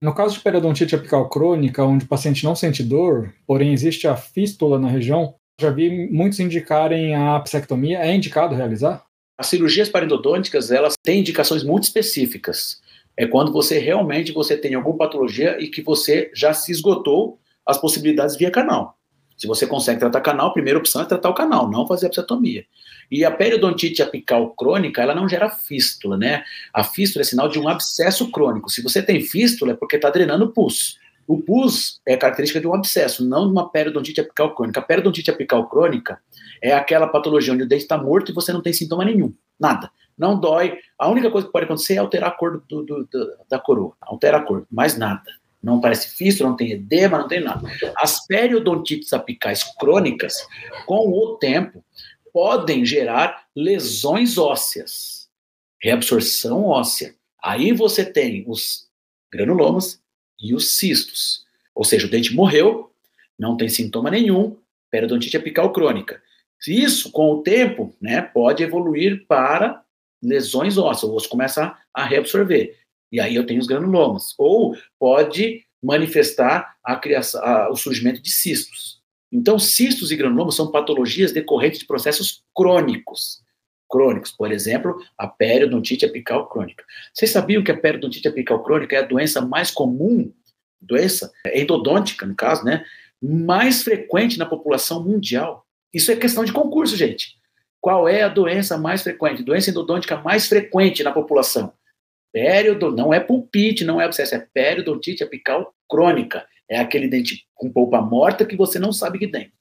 No caso de periodontite apical crônica, onde o paciente não sente dor, porém existe a fístula na região, já vi muitos indicarem a apsectomia. É indicado realizar? As cirurgias parendodônticas, elas têm indicações muito específicas. É quando você realmente você tem alguma patologia e que você já se esgotou as possibilidades via canal. Se você consegue tratar canal, a primeira opção é tratar o canal, não fazer a apsetomia. E a periodontite apical crônica, ela não gera fístula, né? A fístula é sinal de um abscesso crônico. Se você tem fístula, é porque está drenando pus. O pus é característica de um abscesso, não de uma periodontite apical crônica. A periodontite apical crônica é aquela patologia onde o dente está morto e você não tem sintoma nenhum, nada. Não dói. A única coisa que pode acontecer é alterar a cor do, do, do, da coroa. Altera a cor, mais nada. Não parece fístula, não tem edema, não tem nada. As periodontites apicais crônicas, com o tempo, podem gerar lesões ósseas, reabsorção óssea. Aí você tem os granulomas e os cistos. Ou seja, o dente morreu, não tem sintoma nenhum, periodontite apical crônica. Isso, com o tempo, né, pode evoluir para lesões ósseas, o osso começa a reabsorver. E aí eu tenho os granulomas. Ou pode manifestar a criação, a, o surgimento de cistos. Então, cistos e granulomas são patologias decorrentes de processos crônicos. Crônicos, por exemplo, a periodontite apical crônica. Vocês sabiam que a periodontite apical crônica é a doença mais comum, doença endodôntica, no caso, né? Mais frequente na população mundial. Isso é questão de concurso, gente. Qual é a doença mais frequente? Doença endodôntica mais frequente na população? Périodo, não é pulpite, não é abscesso, é periodontite apical crônica. É aquele dente com polpa morta que você não sabe que tem.